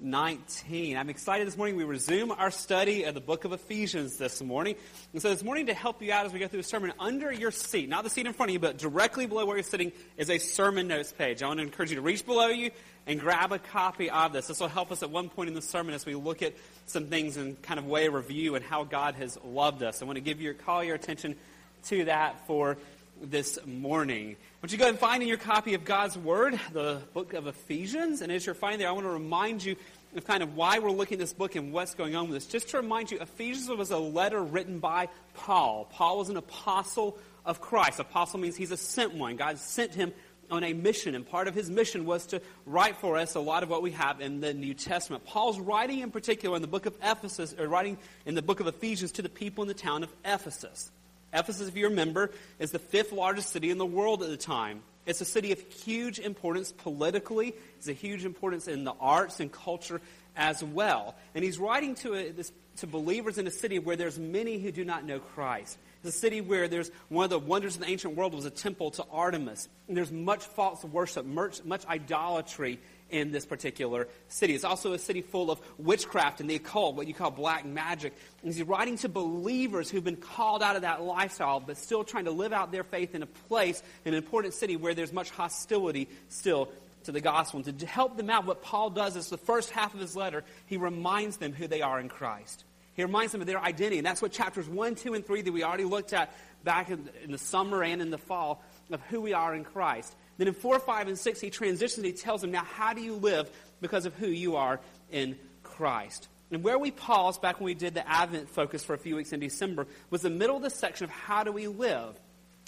19. I'm excited this morning. We resume our study of the book of Ephesians this morning. And so this morning, to help you out as we go through the sermon, under your seat, not the seat in front of you, but directly below where you're sitting, is a sermon notes page. I want to encourage you to reach below you and grab a copy of this. This will help us at one point in the sermon as we look at some things in kind of way of review and how God has loved us. I want to give you, call your attention to that for this morning. Would you go and find in your copy of God's Word, the book of Ephesians? And as you're finding there, I want to remind you of kind of why we're looking at this book and what's going on with this. Just to remind you, Ephesians was a letter written by Paul. Paul was an apostle of Christ. Apostle means he's a sent one. God sent him on a mission, and part of his mission was to write for us a lot of what we have in the New Testament. Paul's writing in particular in the book of Ephesus, or writing in the book of Ephesians to the people in the town of Ephesus. Ephesus, if you remember, is the fifth largest city in the world at the time. It's a city of huge importance politically. It's a huge importance in the arts and culture as well. And he's writing to, a, this, to believers in a city where there's many who do not know Christ. It's a city where there's one of the wonders of the ancient world was a temple to Artemis. And there's much false worship, much, much idolatry in this particular city. It's also a city full of witchcraft and the occult, what you call black magic. And he's writing to believers who've been called out of that lifestyle, but still trying to live out their faith in a place, in an important city where there's much hostility still to the gospel. And to help them out, what Paul does is the first half of his letter, he reminds them who they are in Christ. He reminds them of their identity. And that's what chapters 1, 2, and 3 that we already looked at back in, in the summer and in the fall of who we are in Christ. Then in 4, 5, and 6, he transitions. He tells them, now, how do you live because of who you are in Christ? And where we paused back when we did the Advent focus for a few weeks in December was the middle of the section of how do we live.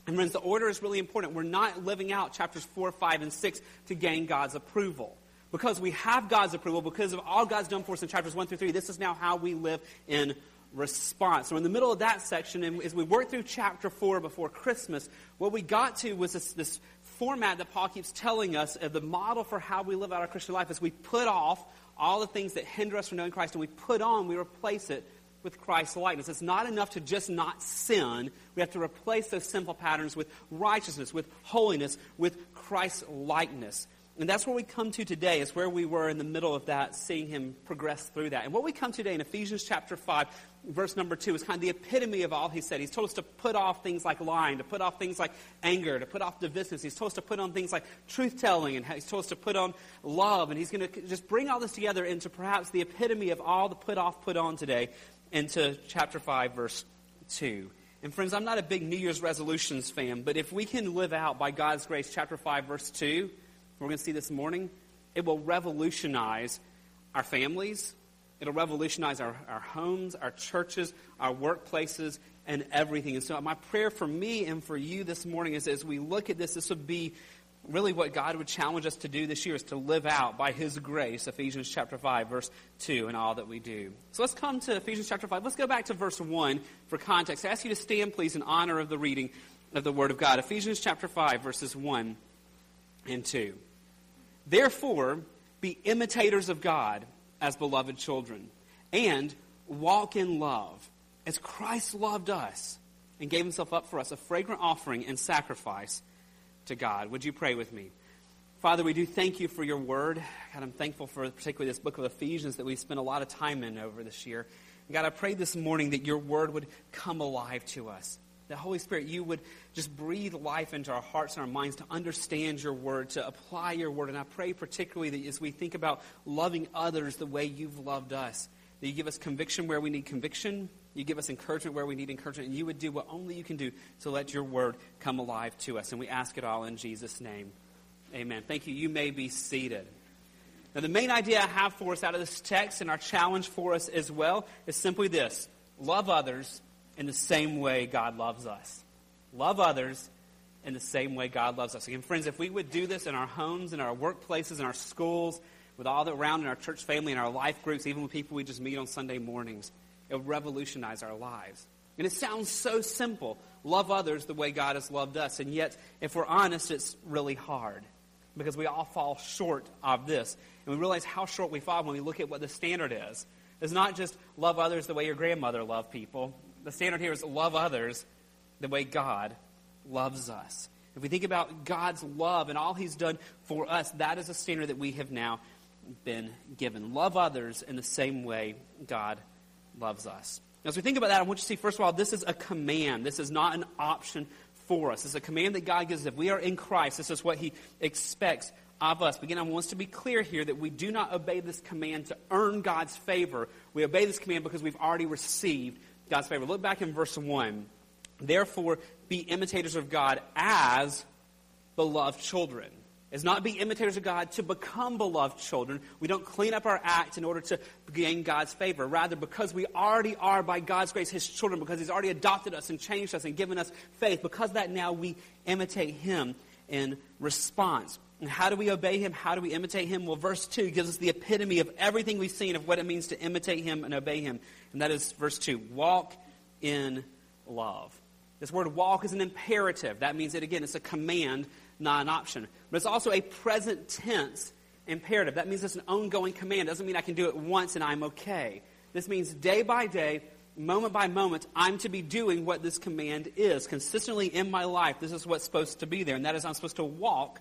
And friends, the order is really important. We're not living out chapters 4, 5, and 6 to gain God's approval. Because we have God's approval, because of all God's done for us in chapters 1 through 3, this is now how we live in response. So in the middle of that section, and as we worked through chapter 4 before Christmas, what we got to was this, this format that Paul keeps telling us of the model for how we live out our Christian life is we put off all the things that hinder us from knowing Christ and we put on, we replace it with Christ's likeness. It's not enough to just not sin. We have to replace those sinful patterns with righteousness, with holiness, with Christ's likeness. And that's where we come to today, is where we were in the middle of that, seeing him progress through that. And what we come to today in Ephesians chapter 5, verse number 2, is kind of the epitome of all he said. He's told us to put off things like lying, to put off things like anger, to put off divisiveness. He's told us to put on things like truth telling, and he's told us to put on love. And he's going to just bring all this together into perhaps the epitome of all the put off, put on today into chapter 5, verse 2. And friends, I'm not a big New Year's resolutions fan, but if we can live out by God's grace, chapter 5, verse 2, we're going to see this morning, it will revolutionize our families. It'll revolutionize our, our homes, our churches, our workplaces, and everything. And so, my prayer for me and for you this morning is as we look at this, this would be really what God would challenge us to do this year is to live out by His grace, Ephesians chapter 5, verse 2, and all that we do. So let's come to Ephesians chapter 5. Let's go back to verse 1 for context. I ask you to stand, please, in honor of the reading of the Word of God. Ephesians chapter 5, verses 1 and 2. Therefore, be imitators of God as beloved children, and walk in love, as Christ loved us and gave himself up for us, a fragrant offering and sacrifice to God. Would you pray with me? Father, we do thank you for your word. God, I'm thankful for particularly this book of Ephesians that we've spent a lot of time in over this year. God, I pray this morning that your word would come alive to us that Holy Spirit, you would just breathe life into our hearts and our minds to understand your word, to apply your word. And I pray particularly that as we think about loving others the way you've loved us, that you give us conviction where we need conviction, you give us encouragement where we need encouragement, and you would do what only you can do to let your word come alive to us. And we ask it all in Jesus' name. Amen. Thank you. You may be seated. Now, the main idea I have for us out of this text and our challenge for us as well is simply this love others in the same way God loves us. Love others in the same way God loves us. Again, friends, if we would do this in our homes, in our workplaces, in our schools, with all that around in our church family, in our life groups, even with people we just meet on Sunday mornings, it would revolutionize our lives. And it sounds so simple. Love others the way God has loved us. And yet, if we're honest, it's really hard because we all fall short of this. And we realize how short we fall when we look at what the standard is. It's not just love others the way your grandmother loved people the standard here is love others the way God loves us. If we think about God's love and all He's done for us, that is a standard that we have now been given. Love others in the same way God loves us. Now, As we think about that, I want you to see, first of all, this is a command. This is not an option for us. It's a command that God gives. If we are in Christ, this is what He expects of us. But again, I want us to be clear here that we do not obey this command to earn God's favor. We obey this command because we've already received God's favor. Look back in verse 1. Therefore, be imitators of God as beloved children is not be imitators of God to become beloved children. We don't clean up our act in order to gain God's favor. Rather, because we already are, by God's grace, His children, because He's already adopted us and changed us and given us faith, because that now we imitate Him in response. And how do we obey Him? How do we imitate Him? Well, verse 2 gives us the epitome of everything we've seen of what it means to imitate Him and obey Him. And that is verse 2 walk in love. This word walk is an imperative. That means that, again, it's a command not an option. But it's also a present tense imperative. That means it's an ongoing command. It doesn't mean I can do it once and I'm okay. This means day by day, moment by moment, I'm to be doing what this command is. Consistently in my life, this is what's supposed to be there, and that is I'm supposed to walk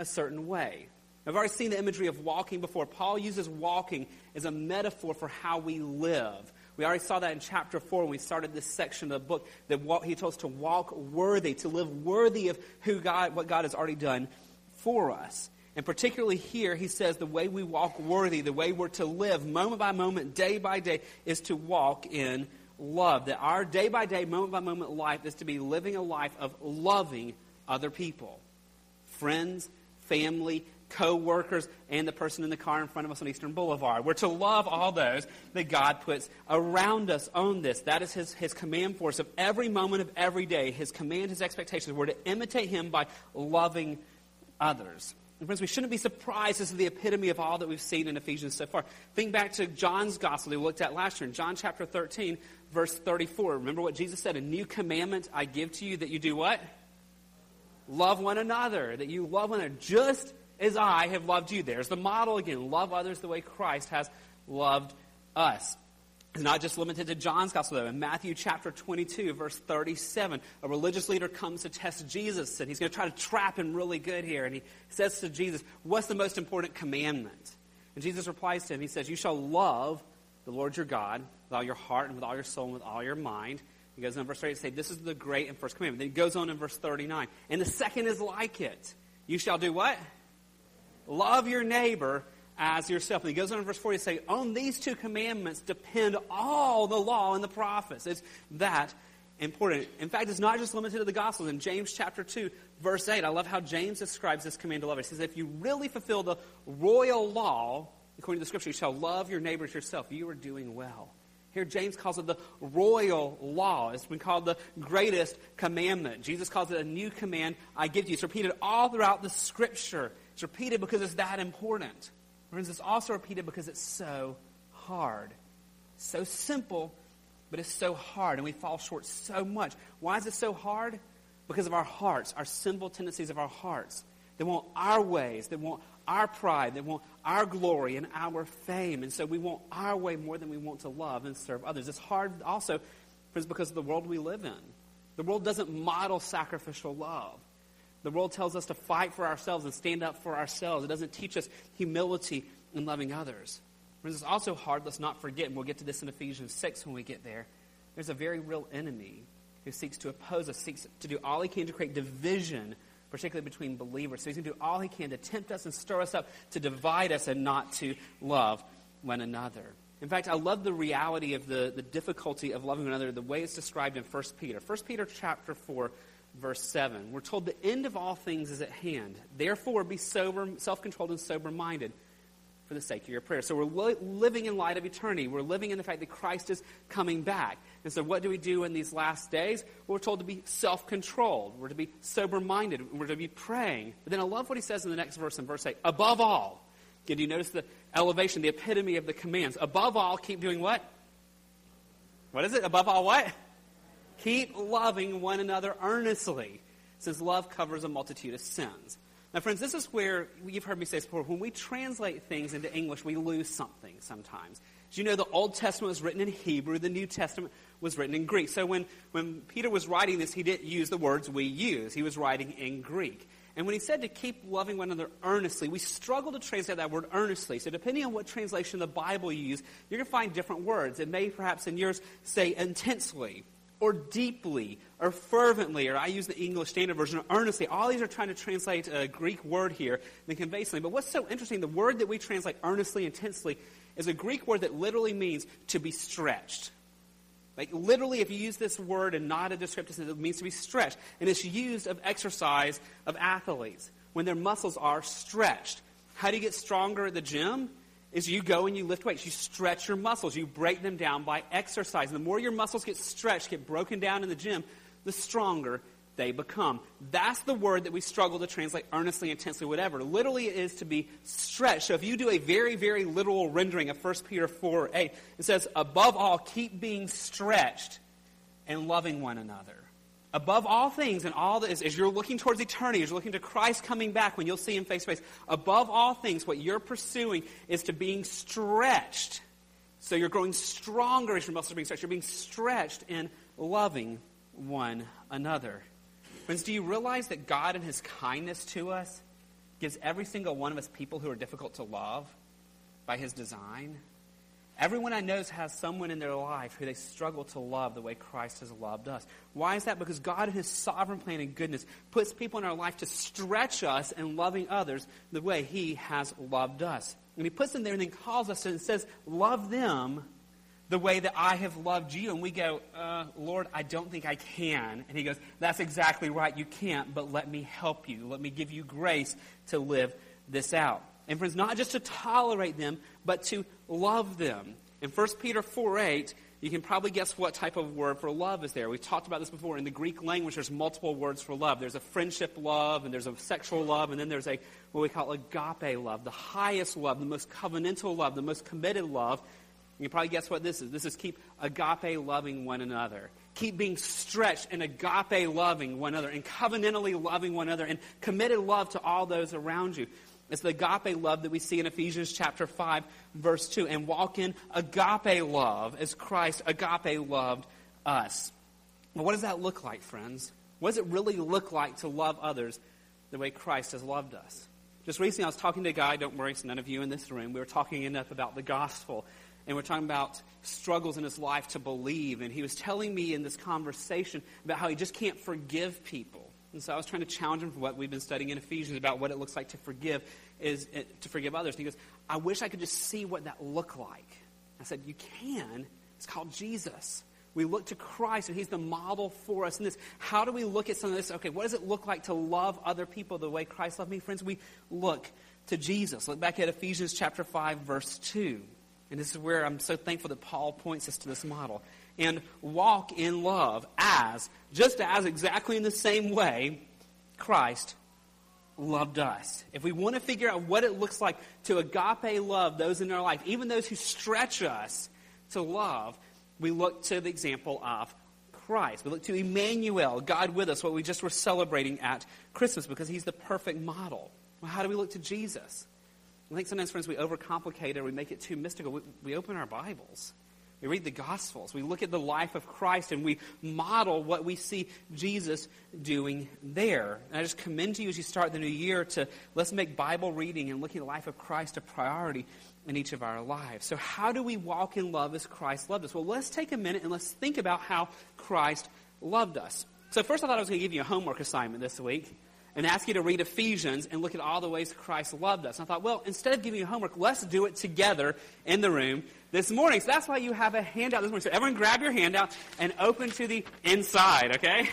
a certain way. I've already seen the imagery of walking before. Paul uses walking as a metaphor for how we live. We already saw that in chapter 4 when we started this section of the book that he told us to walk worthy, to live worthy of who God, what God has already done for us. And particularly here, he says the way we walk worthy, the way we're to live moment by moment, day by day, is to walk in love. That our day by day, moment by moment life is to be living a life of loving other people friends, family, co-workers, and the person in the car in front of us on Eastern Boulevard. We're to love all those that God puts around us on this. That is his, his command for us of every moment of every day. His command, his expectations. We're to imitate him by loving others. And friends, we shouldn't be surprised. This is the epitome of all that we've seen in Ephesians so far. Think back to John's gospel that we looked at last year in John chapter 13, verse 34. Remember what Jesus said? A new commandment I give to you that you do what? Love one another. That you love one another just as I have loved you. There's the model again. Love others the way Christ has loved us. It's not just limited to John's gospel, though. In Matthew chapter 22, verse 37, a religious leader comes to test Jesus, and he's going to try to trap him really good here. And he says to Jesus, What's the most important commandment? And Jesus replies to him, He says, You shall love the Lord your God with all your heart and with all your soul and with all your mind. He goes on in verse 38 to say, This is the great and first commandment. Then he goes on in verse 39, and the second is like it. You shall do what? Love your neighbor as yourself. And he goes on in verse 40 to say, On these two commandments depend all the law and the prophets. It's that important. In fact, it's not just limited to the Gospels. In James chapter 2, verse 8, I love how James describes this command to love. He says, If you really fulfill the royal law, according to the scripture, you shall love your neighbors yourself. You are doing well. Here, James calls it the royal law. It's been called the greatest commandment. Jesus calls it a new command I give you. It's repeated all throughout the scripture. It's repeated because it's that important. Friends, it's also repeated because it's so hard. So simple, but it's so hard, and we fall short so much. Why is it so hard? Because of our hearts, our sinful tendencies of our hearts. They want our ways, they want our pride, they want our glory and our fame. And so we want our way more than we want to love and serve others. It's hard also, friends, because of the world we live in. The world doesn't model sacrificial love. The world tells us to fight for ourselves and stand up for ourselves. It doesn't teach us humility and loving others. Friends, it's also hard, let's not forget, and we'll get to this in Ephesians 6 when we get there. There's a very real enemy who seeks to oppose us, seeks to do all he can to create division, particularly between believers. So he's going to do all he can to tempt us and stir us up, to divide us and not to love one another. In fact, I love the reality of the, the difficulty of loving one another, the way it's described in 1 Peter. 1 Peter chapter 4, verse 7. We're told the end of all things is at hand. Therefore, be sober, self controlled, and sober minded for the sake of your prayer. So we're li- living in light of eternity. We're living in the fact that Christ is coming back. And so, what do we do in these last days? We're told to be self controlled. We're to be sober minded. We're to be praying. But then I love what he says in the next verse, in verse 8. Above all, did you notice the elevation, the epitome of the commands? Above all, keep doing what? What is it? Above all, what? Keep loving one another earnestly, since love covers a multitude of sins. Now, friends, this is where you've heard me say this before. When we translate things into English, we lose something sometimes. Do you know the Old Testament was written in Hebrew, the New Testament was written in Greek. So when, when Peter was writing this, he didn't use the words we use. He was writing in Greek. And when he said to keep loving one another earnestly, we struggle to translate that word earnestly. So depending on what translation of the Bible you use, you're going to find different words. It may perhaps in yours say intensely or deeply or fervently, or I use the English Standard Version, earnestly. All these are trying to translate a Greek word here and convey something. But what's so interesting, the word that we translate earnestly, intensely, is a Greek word that literally means to be stretched. Like literally, if you use this word and not a descriptive sense, it means to be stretched. And it's used of exercise of athletes when their muscles are stretched. How do you get stronger at the gym? Is you go and you lift weights. You stretch your muscles. You break them down by exercise. And the more your muscles get stretched, get broken down in the gym, the stronger they become. That's the word that we struggle to translate earnestly, intensely, whatever. Literally, it is to be stretched. So if you do a very, very literal rendering of 1 Peter 4 8, it says, Above all, keep being stretched and loving one another. Above all things, and all this, as you're looking towards eternity, as you're looking to Christ coming back when you'll see him face to face, above all things, what you're pursuing is to being stretched. So you're growing stronger as your muscles are being stretched. You're being stretched in loving one another. Friends, do you realize that God, in His kindness to us, gives every single one of us people who are difficult to love by His design? Everyone I know has someone in their life who they struggle to love the way Christ has loved us. Why is that? Because God, in His sovereign plan and goodness, puts people in our life to stretch us in loving others the way He has loved us. And He puts them there and then calls us and says, Love them the way that I have loved you. And we go, uh, Lord, I don't think I can. And he goes, That's exactly right. You can't, but let me help you. Let me give you grace to live this out. And friends, not just to tolerate them, but to love them. In 1 Peter 4 8, you can probably guess what type of word for love is there. We've talked about this before. In the Greek language, there's multiple words for love. There's a friendship love, and there's a sexual love, and then there's a what we call agape love, the highest love, the most covenantal love, the most committed love you probably guess what this is. This is keep agape loving one another. Keep being stretched and agape loving one another and covenantally loving one another and committed love to all those around you. It's the agape love that we see in Ephesians chapter 5, verse 2. And walk in agape love as Christ agape loved us. Well, what does that look like, friends? What does it really look like to love others the way Christ has loved us? Just recently, I was talking to a guy, don't worry, it's none of you in this room. We were talking enough about the gospel and we're talking about struggles in his life to believe. And he was telling me in this conversation about how he just can't forgive people. And so I was trying to challenge him for what we've been studying in Ephesians about what it looks like to forgive is eh, to forgive others. And he goes, I wish I could just see what that looked like. I said, You can. It's called Jesus. We look to Christ, and He's the model for us in this. How do we look at some of this? Okay, what does it look like to love other people the way Christ loved me? Friends, we look to Jesus. Look back at Ephesians chapter 5, verse 2. And this is where I'm so thankful that Paul points us to this model. And walk in love as, just as exactly in the same way, Christ loved us. If we want to figure out what it looks like to agape love those in our life, even those who stretch us to love, we look to the example of Christ. We look to Emmanuel, God with us, what we just were celebrating at Christmas, because he's the perfect model. Well, how do we look to Jesus? I think sometimes, friends, we overcomplicate it, we make it too mystical. We, we open our Bibles. We read the Gospels. We look at the life of Christ and we model what we see Jesus doing there. And I just commend to you as you start the new year to let's make Bible reading and looking at the life of Christ a priority in each of our lives. So, how do we walk in love as Christ loved us? Well, let's take a minute and let's think about how Christ loved us. So, first, I thought I was going to give you a homework assignment this week and ask you to read Ephesians and look at all the ways Christ loved us. And I thought, well, instead of giving you homework, let's do it together in the room this morning. So that's why you have a handout this morning. So everyone grab your handout and open to the inside, okay?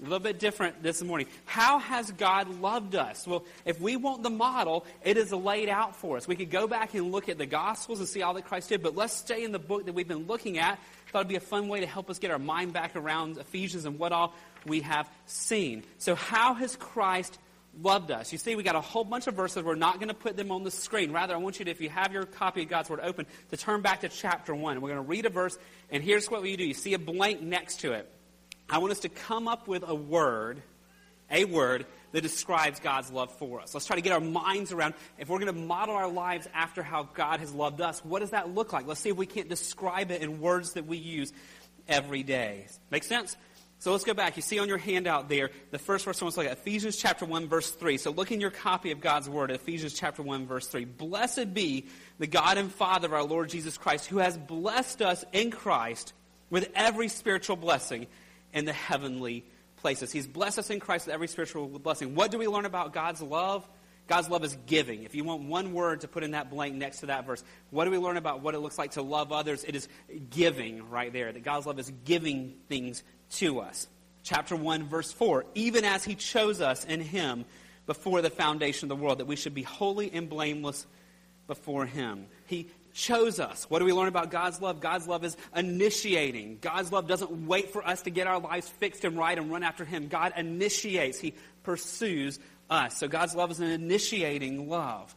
A little bit different this morning. How has God loved us? Well, if we want the model, it is laid out for us. We could go back and look at the Gospels and see all that Christ did, but let's stay in the book that we've been looking at. Thought it'd be a fun way to help us get our mind back around Ephesians and what all we have seen. So, how has Christ loved us? You see, we got a whole bunch of verses. We're not going to put them on the screen. Rather, I want you to, if you have your copy of God's Word open, to turn back to chapter 1. And we're going to read a verse, and here's what we do. You see a blank next to it. I want us to come up with a word, a word that describes God's love for us. Let's try to get our minds around if we're going to model our lives after how God has loved us, what does that look like? Let's see if we can't describe it in words that we use every day. Make sense? So let's go back. You see on your handout there, the first verse I want to look at, Ephesians chapter 1, verse 3. So look in your copy of God's Word, Ephesians chapter 1, verse 3. Blessed be the God and Father of our Lord Jesus Christ, who has blessed us in Christ with every spiritual blessing in the heavenly places. He's blessed us in Christ with every spiritual blessing. What do we learn about God's love? God's love is giving. If you want one word to put in that blank next to that verse, what do we learn about what it looks like to love others? It is giving right there. That God's love is giving things to us. Chapter 1, verse 4 Even as he chose us in him before the foundation of the world, that we should be holy and blameless before him. He chose us. What do we learn about God's love? God's love is initiating. God's love doesn't wait for us to get our lives fixed and right and run after him. God initiates, he pursues us. So God's love is an initiating love.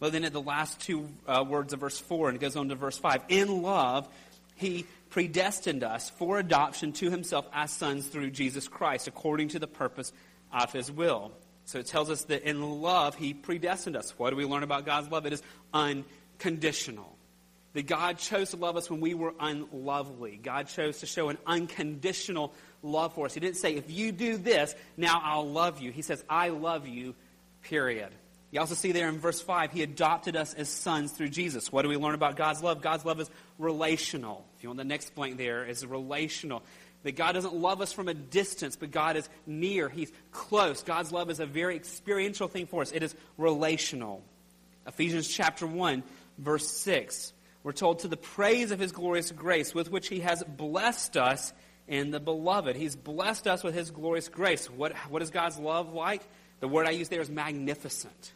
Well, then at the last two uh, words of verse 4, and it goes on to verse 5. In love, he predestined us for adoption to himself as sons through Jesus Christ, according to the purpose of his will. So it tells us that in love, he predestined us. What do we learn about God's love? It is unconditional. That God chose to love us when we were unlovely. God chose to show an unconditional love for us. He didn't say, if you do this, now I'll love you. He says, I love you, period. You also see there in verse 5, he adopted us as sons through Jesus. What do we learn about God's love? God's love is relational. If you want the next blank there, is relational. That God doesn't love us from a distance, but God is near. He's close. God's love is a very experiential thing for us. It is relational. Ephesians chapter 1, verse 6. We're told to the praise of his glorious grace with which he has blessed us in the beloved. He's blessed us with his glorious grace. What, what is God's love like? The word I use there is magnificent.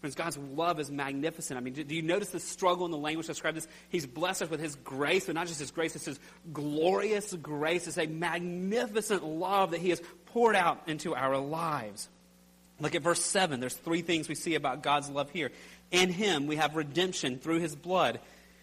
Friends, God's love is magnificent. I mean, do, do you notice the struggle in the language to describe this? He's blessed us with His grace, but not just His grace, it's His glorious grace. It's a magnificent love that He has poured out into our lives. Look at verse 7. There's three things we see about God's love here. In Him, we have redemption through His blood,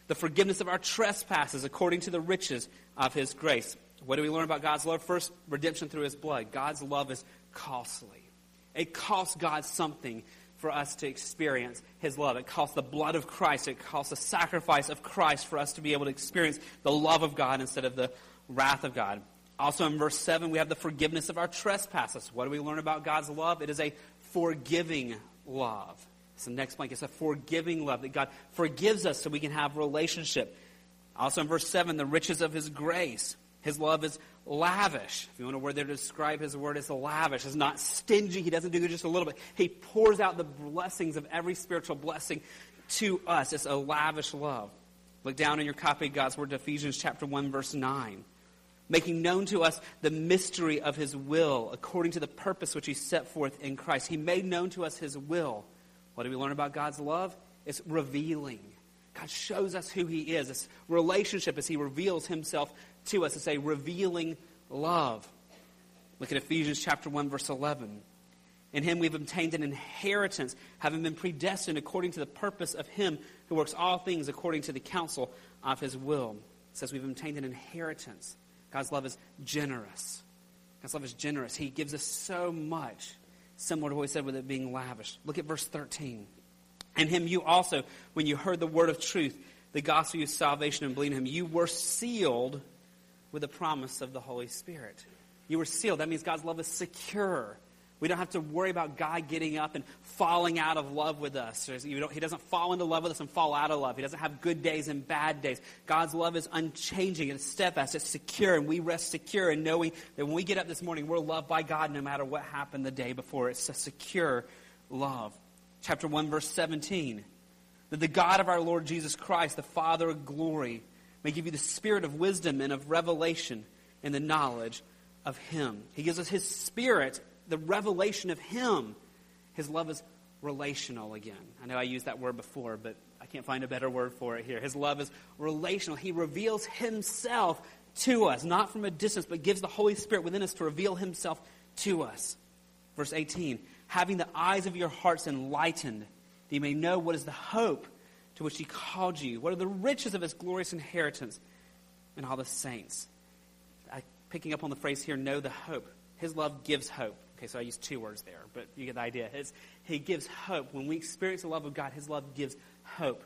the forgiveness of our trespasses according to the riches of His grace. What do we learn about God's love? First, redemption through His blood. God's love is costly. It costs God something for us to experience His love. It costs the blood of Christ. It costs the sacrifice of Christ for us to be able to experience the love of God instead of the wrath of God. Also in verse 7, we have the forgiveness of our trespasses. What do we learn about God's love? It is a forgiving love. So next blank. It's a forgiving love that God forgives us so we can have relationship. Also in verse 7, the riches of His grace. His love is lavish. If you want a word there to describe his word, it's lavish. It's not stingy. He doesn't do just a little bit. He pours out the blessings of every spiritual blessing to us. It's a lavish love. Look down in your copy of God's word to Ephesians chapter 1, verse 9. Making known to us the mystery of his will according to the purpose which he set forth in Christ. He made known to us his will. What do we learn about God's love? It's revealing. God shows us who he is. This relationship as he reveals himself to us. It's a revealing love. Look at Ephesians chapter 1, verse 11. In him we've obtained an inheritance, having been predestined according to the purpose of him who works all things according to the counsel of his will. It says we've obtained an inheritance. God's love is generous. God's love is generous. He gives us so much, similar to what he said with it being lavish. Look at verse 13. In him you also, when you heard the word of truth, the gospel of salvation and believed in him, you were sealed with the promise of the Holy Spirit. You were sealed. That means God's love is secure. We don't have to worry about God getting up and falling out of love with us. He doesn't fall into love with us and fall out of love. He doesn't have good days and bad days. God's love is unchanging. It's steadfast. It's secure. And we rest secure in knowing that when we get up this morning, we're loved by God no matter what happened the day before. It's a secure love. Chapter 1, verse 17. That the God of our Lord Jesus Christ, the Father of glory, may give you the spirit of wisdom and of revelation and the knowledge of Him. He gives us His Spirit, the revelation of Him. His love is relational again. I know I used that word before, but I can't find a better word for it here. His love is relational. He reveals Himself to us, not from a distance, but gives the Holy Spirit within us to reveal Himself to us. Verse 18 having the eyes of your hearts enlightened, that you may know what is the hope to which he called you? What are the riches of his glorious inheritance in all the saints? I, picking up on the phrase here, know the hope. His love gives hope. Okay, so I use two words there, but you get the idea. His, he gives hope. When we experience the love of God, his love gives hope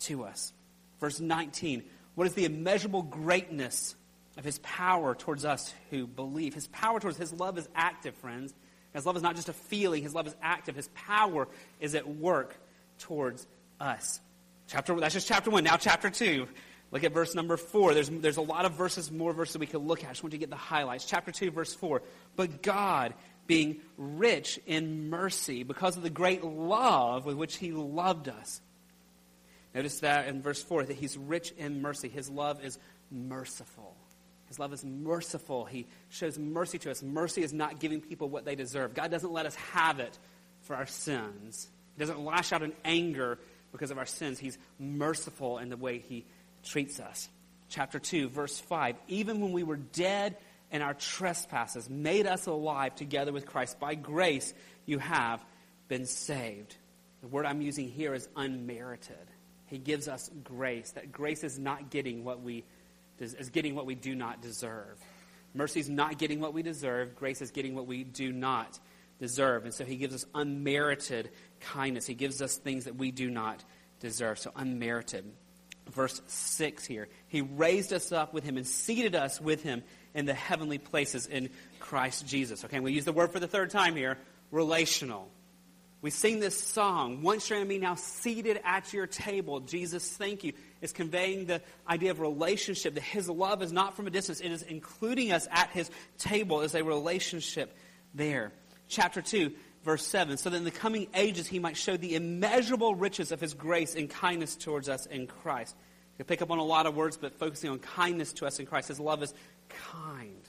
to us. Verse 19. What is the immeasurable greatness of his power towards us who believe. His power towards his love is active, friends. His love is not just a feeling, his love is active. His power is at work towards us. Chapter that's just chapter one. Now chapter two. Look at verse number four. There's, there's a lot of verses, more verses we could look at. I just want to get the highlights. Chapter two, verse four. But God, being rich in mercy, because of the great love with which he loved us. Notice that in verse 4 that he's rich in mercy. His love is merciful. His love is merciful. He shows mercy to us. Mercy is not giving people what they deserve. God doesn't let us have it for our sins. He doesn't lash out in anger because of our sins. He's merciful in the way he treats us. Chapter 2, verse 5. Even when we were dead in our trespasses, made us alive together with Christ. By grace you have been saved. The word I'm using here is unmerited. He gives us grace. That grace is not getting what we is getting what we do not deserve. Mercy is not getting what we deserve. Grace is getting what we do not deserve. And so he gives us unmerited kindness. He gives us things that we do not deserve. So unmerited. Verse 6 here. He raised us up with him and seated us with him in the heavenly places in Christ Jesus. Okay, we use the word for the third time here relational. We sing this song, Once you're in me, now seated at your table. Jesus, thank you. It's conveying the idea of relationship, that his love is not from a distance. It is including us at his table as a relationship there. Chapter 2, verse 7. So that in the coming ages he might show the immeasurable riches of his grace and kindness towards us in Christ. You can pick up on a lot of words, but focusing on kindness to us in Christ. His love is kind.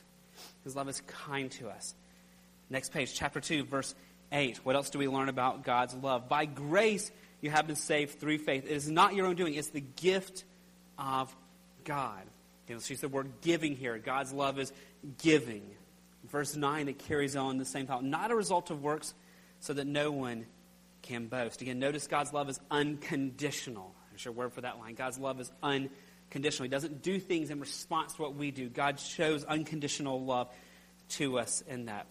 His love is kind to us. Next page, chapter 2, verse 8. What else do we learn about God's love? By grace, you have been saved through faith. It is not your own doing, it's the gift of God. Okay, let's use the word giving here. God's love is giving. Verse 9, it carries on the same thought. Not a result of works, so that no one can boast. Again, notice God's love is unconditional. There's your word for that line. God's love is unconditional. He doesn't do things in response to what we do. God shows unconditional love to us in that.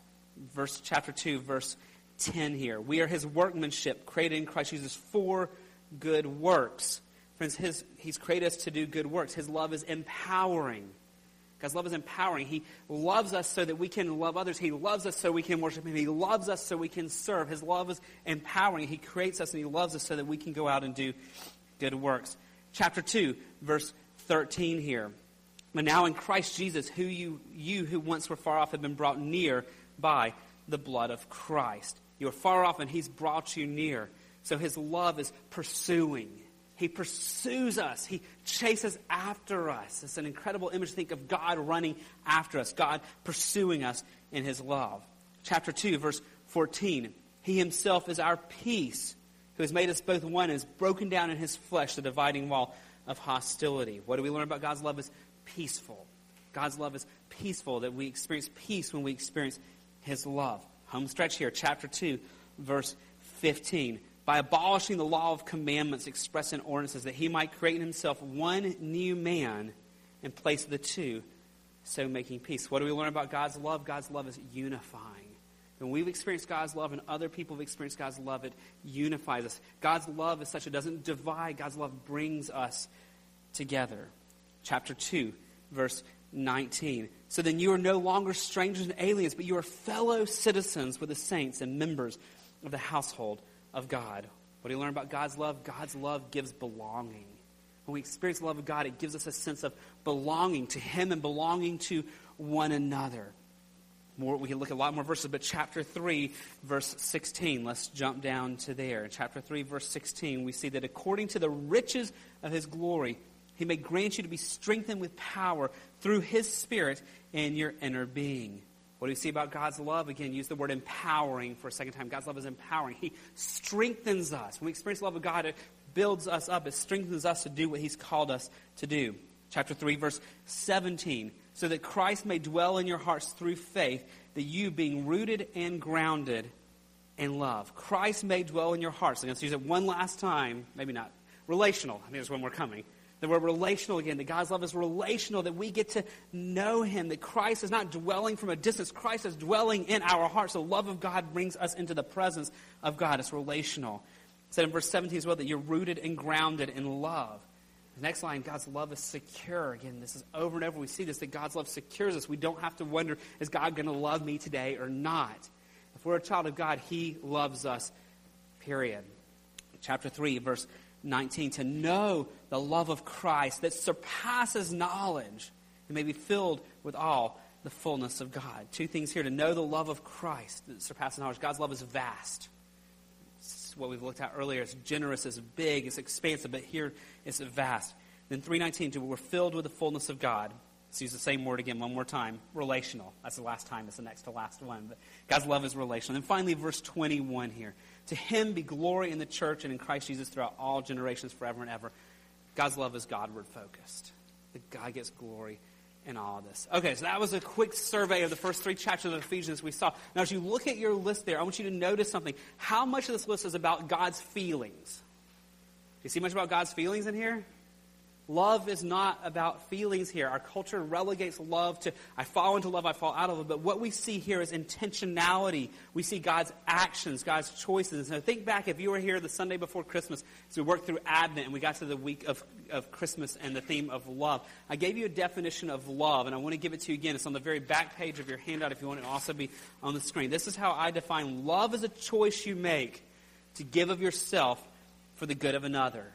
Verse chapter 2, verse 10 here. We are his workmanship, created in Christ Jesus for good works. Friends, his, he's created us to do good works. His love is empowering. God's love is empowering. He loves us so that we can love others. He loves us so we can worship Him. He loves us so we can serve. His love is empowering. He creates us and He loves us so that we can go out and do good works. Chapter 2, verse 13 here. But now in Christ Jesus, who you, you who once were far off have been brought near by the blood of Christ. You are far off, and He's brought you near. So His love is pursuing. He pursues us. He chases after us. It's an incredible image to think of God running after us, God pursuing us in His love. Chapter 2, verse 14. He Himself is our peace, who has made us both one, and has broken down in His flesh the dividing wall of hostility. What do we learn about God's love? Is peaceful. God's love is peaceful, that we experience peace when we experience His love. Home stretch here, chapter 2, verse 15. By abolishing the law of commandments expressed in ordinances, that he might create in himself one new man in place of the two, so making peace. What do we learn about God's love? God's love is unifying. When we've experienced God's love and other people have experienced God's love, it unifies us. God's love is such it doesn't divide. God's love brings us together. Chapter 2, verse 19. So then you are no longer strangers and aliens, but you are fellow citizens with the saints and members of the household of God. What do you learn about God's love? God's love gives belonging. When we experience the love of God, it gives us a sense of belonging to Him and belonging to one another. More, we can look at a lot more verses, but chapter 3, verse 16, let's jump down to there. In chapter 3, verse 16, we see that according to the riches of His glory, he may grant you to be strengthened with power through His Spirit in your inner being. What do you see about God's love? Again, use the word empowering for a second time. God's love is empowering. He strengthens us. When we experience the love of God, it builds us up. It strengthens us to do what He's called us to do. Chapter 3, verse 17. So that Christ may dwell in your hearts through faith, that you, being rooted and grounded in love, Christ may dwell in your hearts. I'm going to use it one last time. Maybe not. Relational. I think there's one more coming that we're relational again, that God's love is relational, that we get to know Him, that Christ is not dwelling from a distance. Christ is dwelling in our hearts. The love of God brings us into the presence of God. It's relational. It said in verse 17 as well that you're rooted and grounded in love. The next line, God's love is secure. Again, this is over and over. We see this that God's love secures us. We don't have to wonder, is God going to love me today or not? If we're a child of God, He loves us, period. Chapter 3, verse 19. To know the love of Christ that surpasses knowledge and may be filled with all the fullness of God. Two things here to know the love of Christ that surpasses knowledge. God's love is vast. It's what we've looked at earlier. It's generous, it's big, it's expansive, but here it's vast. Then 319, to we're filled with the fullness of God. Let's use the same word again one more time. Relational. That's the last time. It's the next to last one. But God's love is relational. And finally, verse 21 here. To him be glory in the church and in Christ Jesus throughout all generations, forever and ever. God's love is Godward focused. That God gets glory in all of this. Okay, so that was a quick survey of the first three chapters of Ephesians we saw. Now, as you look at your list there, I want you to notice something. How much of this list is about God's feelings? Do you see much about God's feelings in here? Love is not about feelings here. Our culture relegates love to, I fall into love, I fall out of love. But what we see here is intentionality. We see God's actions, God's choices. And so think back if you were here the Sunday before Christmas, as we worked through Advent and we got to the week of, of Christmas and the theme of love. I gave you a definition of love, and I want to give it to you again. It's on the very back page of your handout if you want it to also be on the screen. This is how I define love as a choice you make to give of yourself for the good of another.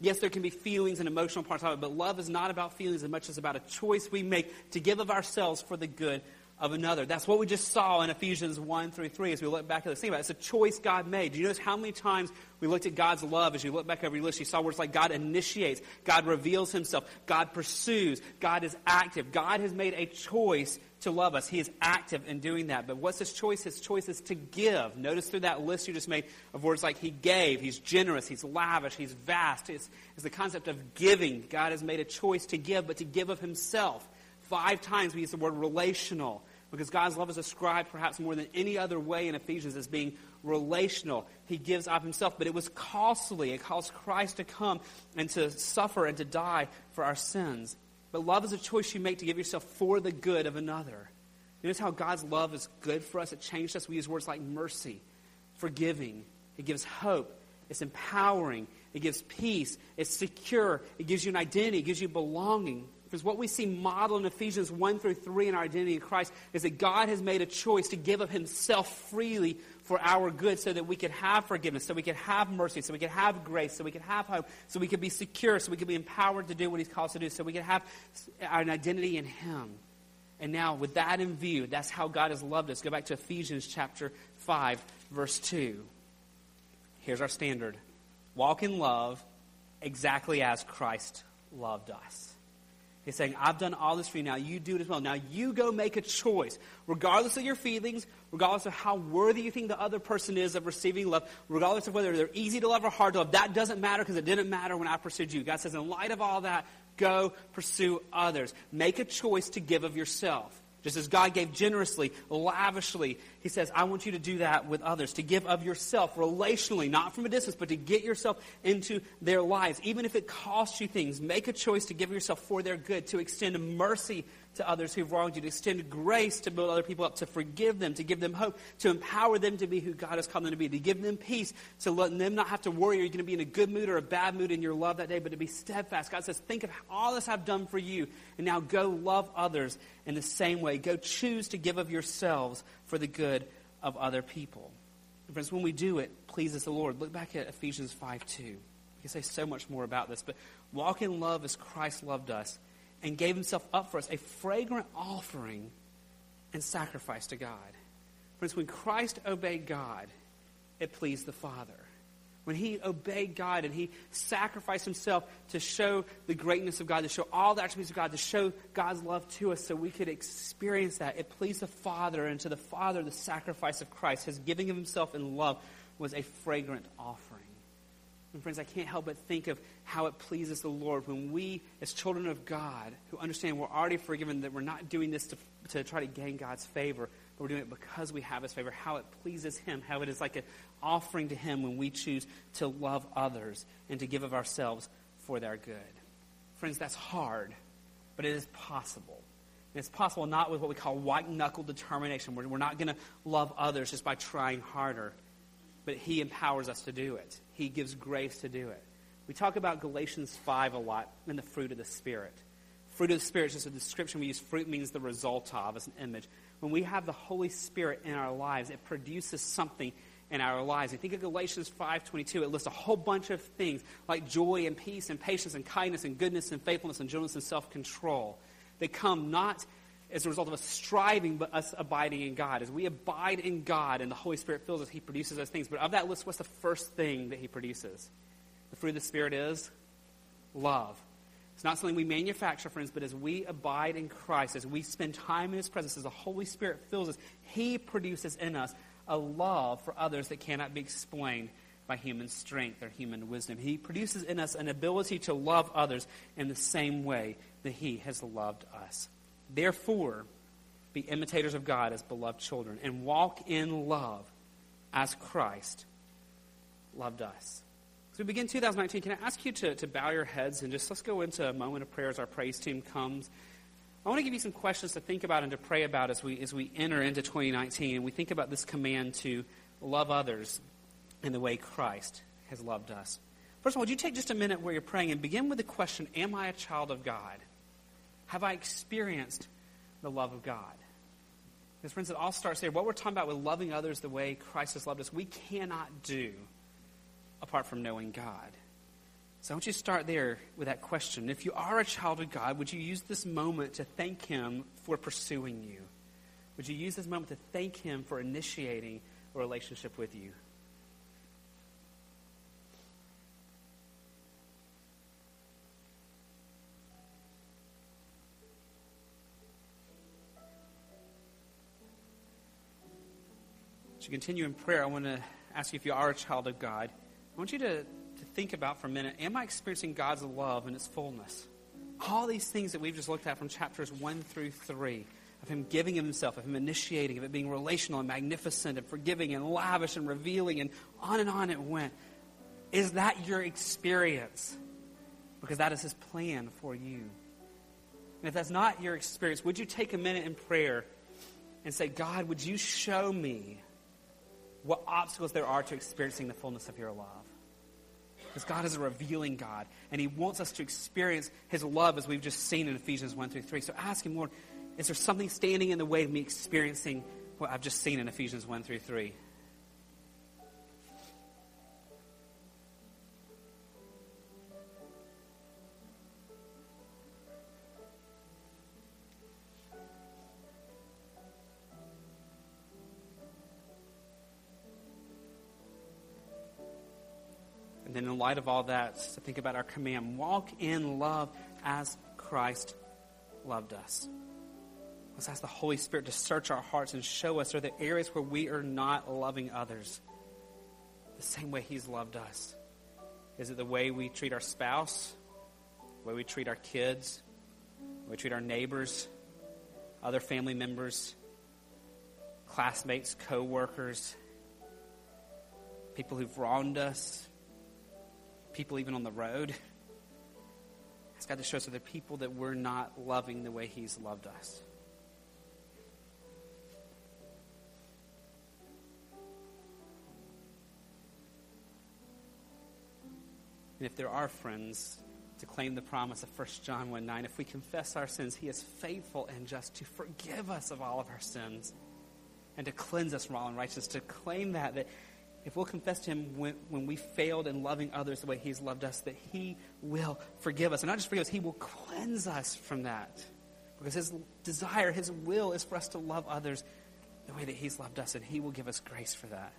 Yes, there can be feelings and emotional parts of it, but love is not about feelings as much as about a choice we make to give of ourselves for the good of another. That's what we just saw in Ephesians 1 through 3 as we look back at this. Think about it. It's a choice God made. Do you notice how many times we looked at God's love as you look back over your list? You saw words like God initiates, God reveals himself, God pursues, God is active. God has made a choice to love us. He is active in doing that. But what's his choice? His choice is to give. Notice through that list you just made of words like he gave, he's generous, he's lavish, he's vast. It's, it's the concept of giving. God has made a choice to give, but to give of himself. Five times we use the word relational because God's love is ascribed perhaps more than any other way in Ephesians as being relational. He gives of himself, but it was costly. It caused Christ to come and to suffer and to die for our sins. But love is a choice you make to give yourself for the good of another. Notice how God's love is good for us. It changed us. We use words like mercy, forgiving. It gives hope. It's empowering. It gives peace. It's secure. It gives you an identity. It gives you belonging. Because what we see modeled in Ephesians 1 through 3 in our identity in Christ is that God has made a choice to give of himself freely for our good so that we could have forgiveness, so we could have mercy, so we could have grace, so we could have hope, so we could be secure, so we could be empowered to do what he's called us to do, so we could have an identity in him. And now, with that in view, that's how God has loved us. Go back to Ephesians chapter 5, verse 2. Here's our standard walk in love exactly as Christ loved us. He's saying, I've done all this for you. Now you do it as well. Now you go make a choice. Regardless of your feelings, regardless of how worthy you think the other person is of receiving love, regardless of whether they're easy to love or hard to love, that doesn't matter because it didn't matter when I pursued you. God says, in light of all that, go pursue others. Make a choice to give of yourself. Just as God gave generously, lavishly, He says, I want you to do that with others, to give of yourself relationally, not from a distance, but to get yourself into their lives. Even if it costs you things, make a choice to give yourself for their good, to extend mercy to others who've wronged you, to extend grace to build other people up, to forgive them, to give them hope, to empower them to be who God has called them to be, to give them peace, to let them not have to worry are you going to be in a good mood or a bad mood in your love that day, but to be steadfast. God says, think of all this I've done for you, and now go love others in the same way. Go choose to give of yourselves for the good of other people. And friends, when we do it, pleases the Lord. Look back at Ephesians 5 2. You can say so much more about this, but walk in love as Christ loved us and gave himself up for us, a fragrant offering and sacrifice to God. Friends, when Christ obeyed God, it pleased the Father. When he obeyed God and he sacrificed himself to show the greatness of God, to show all the attributes of God, to show God's love to us so we could experience that, it pleased the Father, and to the Father, the sacrifice of Christ, his giving of himself in love, was a fragrant offering. And friends, I can't help but think of how it pleases the Lord when we, as children of God, who understand we're already forgiven, that we're not doing this to, to try to gain God's favor, but we're doing it because we have His favor, how it pleases Him, how it is like an offering to Him when we choose to love others and to give of ourselves for their good. Friends, that's hard, but it is possible. And it's possible not with what we call white knuckle determination. We're, we're not going to love others just by trying harder, but He empowers us to do it. He gives grace to do it. We talk about Galatians 5 a lot and the fruit of the Spirit. Fruit of the Spirit is just a description we use. Fruit means the result of, as an image. When we have the Holy Spirit in our lives, it produces something in our lives. I think of Galatians 5.22. It lists a whole bunch of things like joy and peace and patience and kindness and goodness and faithfulness and gentleness and self-control. They come not as a result of us striving, but us abiding in God. As we abide in God and the Holy Spirit fills us, He produces those things. But of that list, what's the first thing that He produces? The fruit of the Spirit is love. It's not something we manufacture, friends, but as we abide in Christ, as we spend time in His presence, as the Holy Spirit fills us, He produces in us a love for others that cannot be explained by human strength or human wisdom. He produces in us an ability to love others in the same way that He has loved us. Therefore, be imitators of God as beloved children and walk in love as Christ loved us. As we begin 2019, can I ask you to, to bow your heads and just let's go into a moment of prayer as our praise team comes. I want to give you some questions to think about and to pray about as we, as we enter into 2019 and we think about this command to love others in the way Christ has loved us. First of all, would you take just a minute where you're praying and begin with the question Am I a child of God? Have I experienced the love of God? Because, friends, it all starts there. What we're talking about with loving others the way Christ has loved us, we cannot do apart from knowing God. So I want you to start there with that question. If you are a child of God, would you use this moment to thank Him for pursuing you? Would you use this moment to thank Him for initiating a relationship with you? Continue in prayer, I want to ask you if you are a child of God, I want you to, to think about for a minute am I experiencing God's love in its fullness? All these things that we've just looked at from chapters 1 through 3 of Him giving Himself, of Him initiating, of it being relational and magnificent and forgiving and lavish and revealing, and on and on it went. Is that your experience? Because that is His plan for you. And if that's not your experience, would you take a minute in prayer and say, God, would you show me what obstacles there are to experiencing the fullness of your love. Because God is a revealing God, and He wants us to experience His love as we've just seen in Ephesians 1 through 3. So ask Him, Lord, is there something standing in the way of me experiencing what I've just seen in Ephesians 1 through 3? Light of all that, to think about our command walk in love as Christ loved us. Let's ask the Holy Spirit to search our hearts and show us are the areas where we are not loving others the same way He's loved us. Is it the way we treat our spouse, the way we treat our kids, we treat our neighbors, other family members, classmates, co workers, people who've wronged us, people even on the road. Ask God to show us other people that we're not loving the way He's loved us. And if there are friends, to claim the promise of 1 John 1 9, if we confess our sins, He is faithful and just to forgive us of all of our sins and to cleanse us from all unrighteousness. To claim that, that if we'll confess to Him when, when we failed in loving others the way He's loved us, that He will forgive us. And not just forgive us, He will cleanse us from that. Because His desire, His will is for us to love others the way that He's loved us, and He will give us grace for that.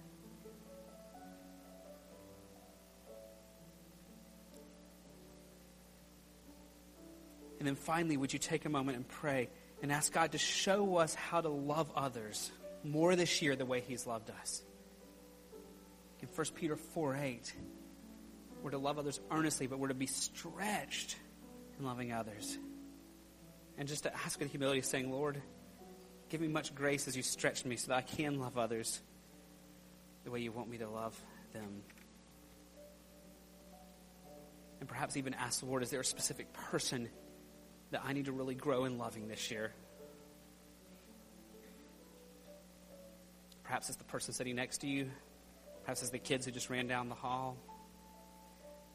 And then finally, would you take a moment and pray and ask God to show us how to love others more this year the way He's loved us? In 1 Peter 4 8. We're to love others earnestly, but we're to be stretched in loving others. And just to ask with humility, saying, Lord, give me much grace as you stretch me so that I can love others the way you want me to love them. And perhaps even ask the Lord, is there a specific person that I need to really grow in loving this year? Perhaps it's the person sitting next to you. Perhaps it's the kids who just ran down the hall.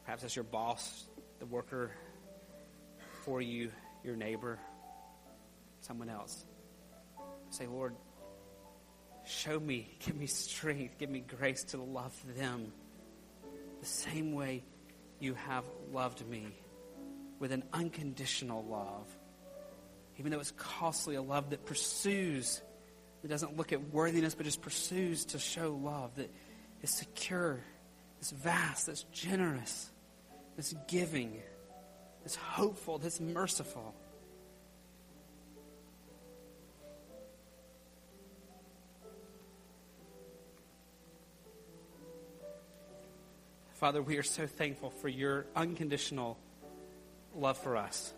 Perhaps that's your boss, the worker for you, your neighbor, someone else. Say, Lord, show me, give me strength, give me grace to love them the same way you have loved me with an unconditional love. Even though it's costly, a love that pursues, that doesn't look at worthiness, but just pursues to show love, that is secure, that's vast, that's generous that's giving, that's hopeful, that's merciful. Father, we are so thankful for your unconditional love for us.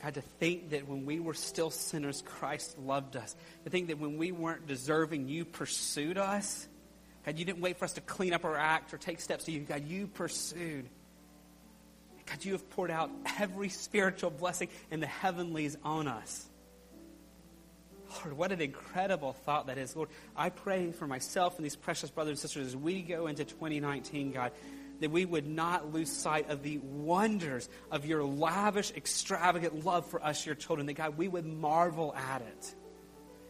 God, to think that when we were still sinners, Christ loved us. To think that when we weren't deserving, you pursued us. God, you didn't wait for us to clean up our act or take steps to you. God, you pursued. God, you have poured out every spiritual blessing in the heavenlies on us. Lord, what an incredible thought that is. Lord, I pray for myself and these precious brothers and sisters as we go into 2019, God, that we would not lose sight of the wonders of your lavish, extravagant love for us, your children, that, God, we would marvel at it.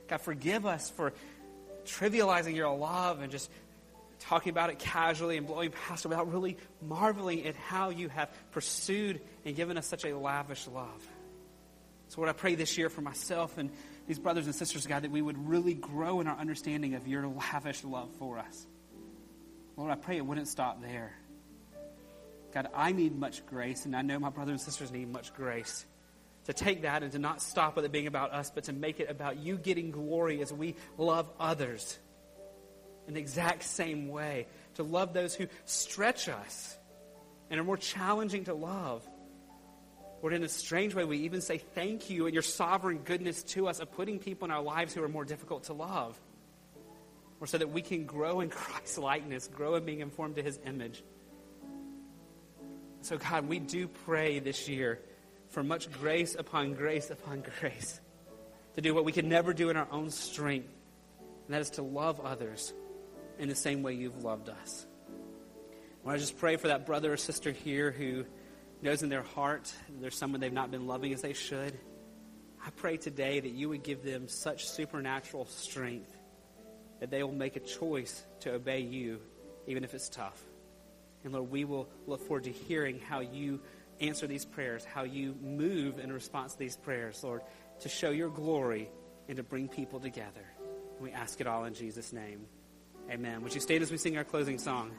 God, forgive us for trivializing your love and just talking about it casually and blowing past it without really marveling at how you have pursued and given us such a lavish love. So, Lord, I pray this year for myself and these brothers and sisters, God, that we would really grow in our understanding of your lavish love for us. Lord, I pray it wouldn't stop there. God, I need much grace, and I know my brothers and sisters need much grace. To take that and to not stop with it being about us, but to make it about you getting glory as we love others in the exact same way, to love those who stretch us and are more challenging to love. Or in a strange way, we even say thank you and your sovereign goodness to us of putting people in our lives who are more difficult to love. Or so that we can grow in Christ's likeness, grow in being informed to his image. So, God, we do pray this year for much grace upon grace upon grace to do what we could never do in our own strength, and that is to love others in the same way you've loved us. I want to just pray for that brother or sister here who knows in their heart there's someone they've not been loving as they should. I pray today that you would give them such supernatural strength that they will make a choice to obey you, even if it's tough. And Lord, we will look forward to hearing how you answer these prayers, how you move in response to these prayers, Lord, to show your glory and to bring people together. And we ask it all in Jesus' name. Amen. Would you stand as we sing our closing song?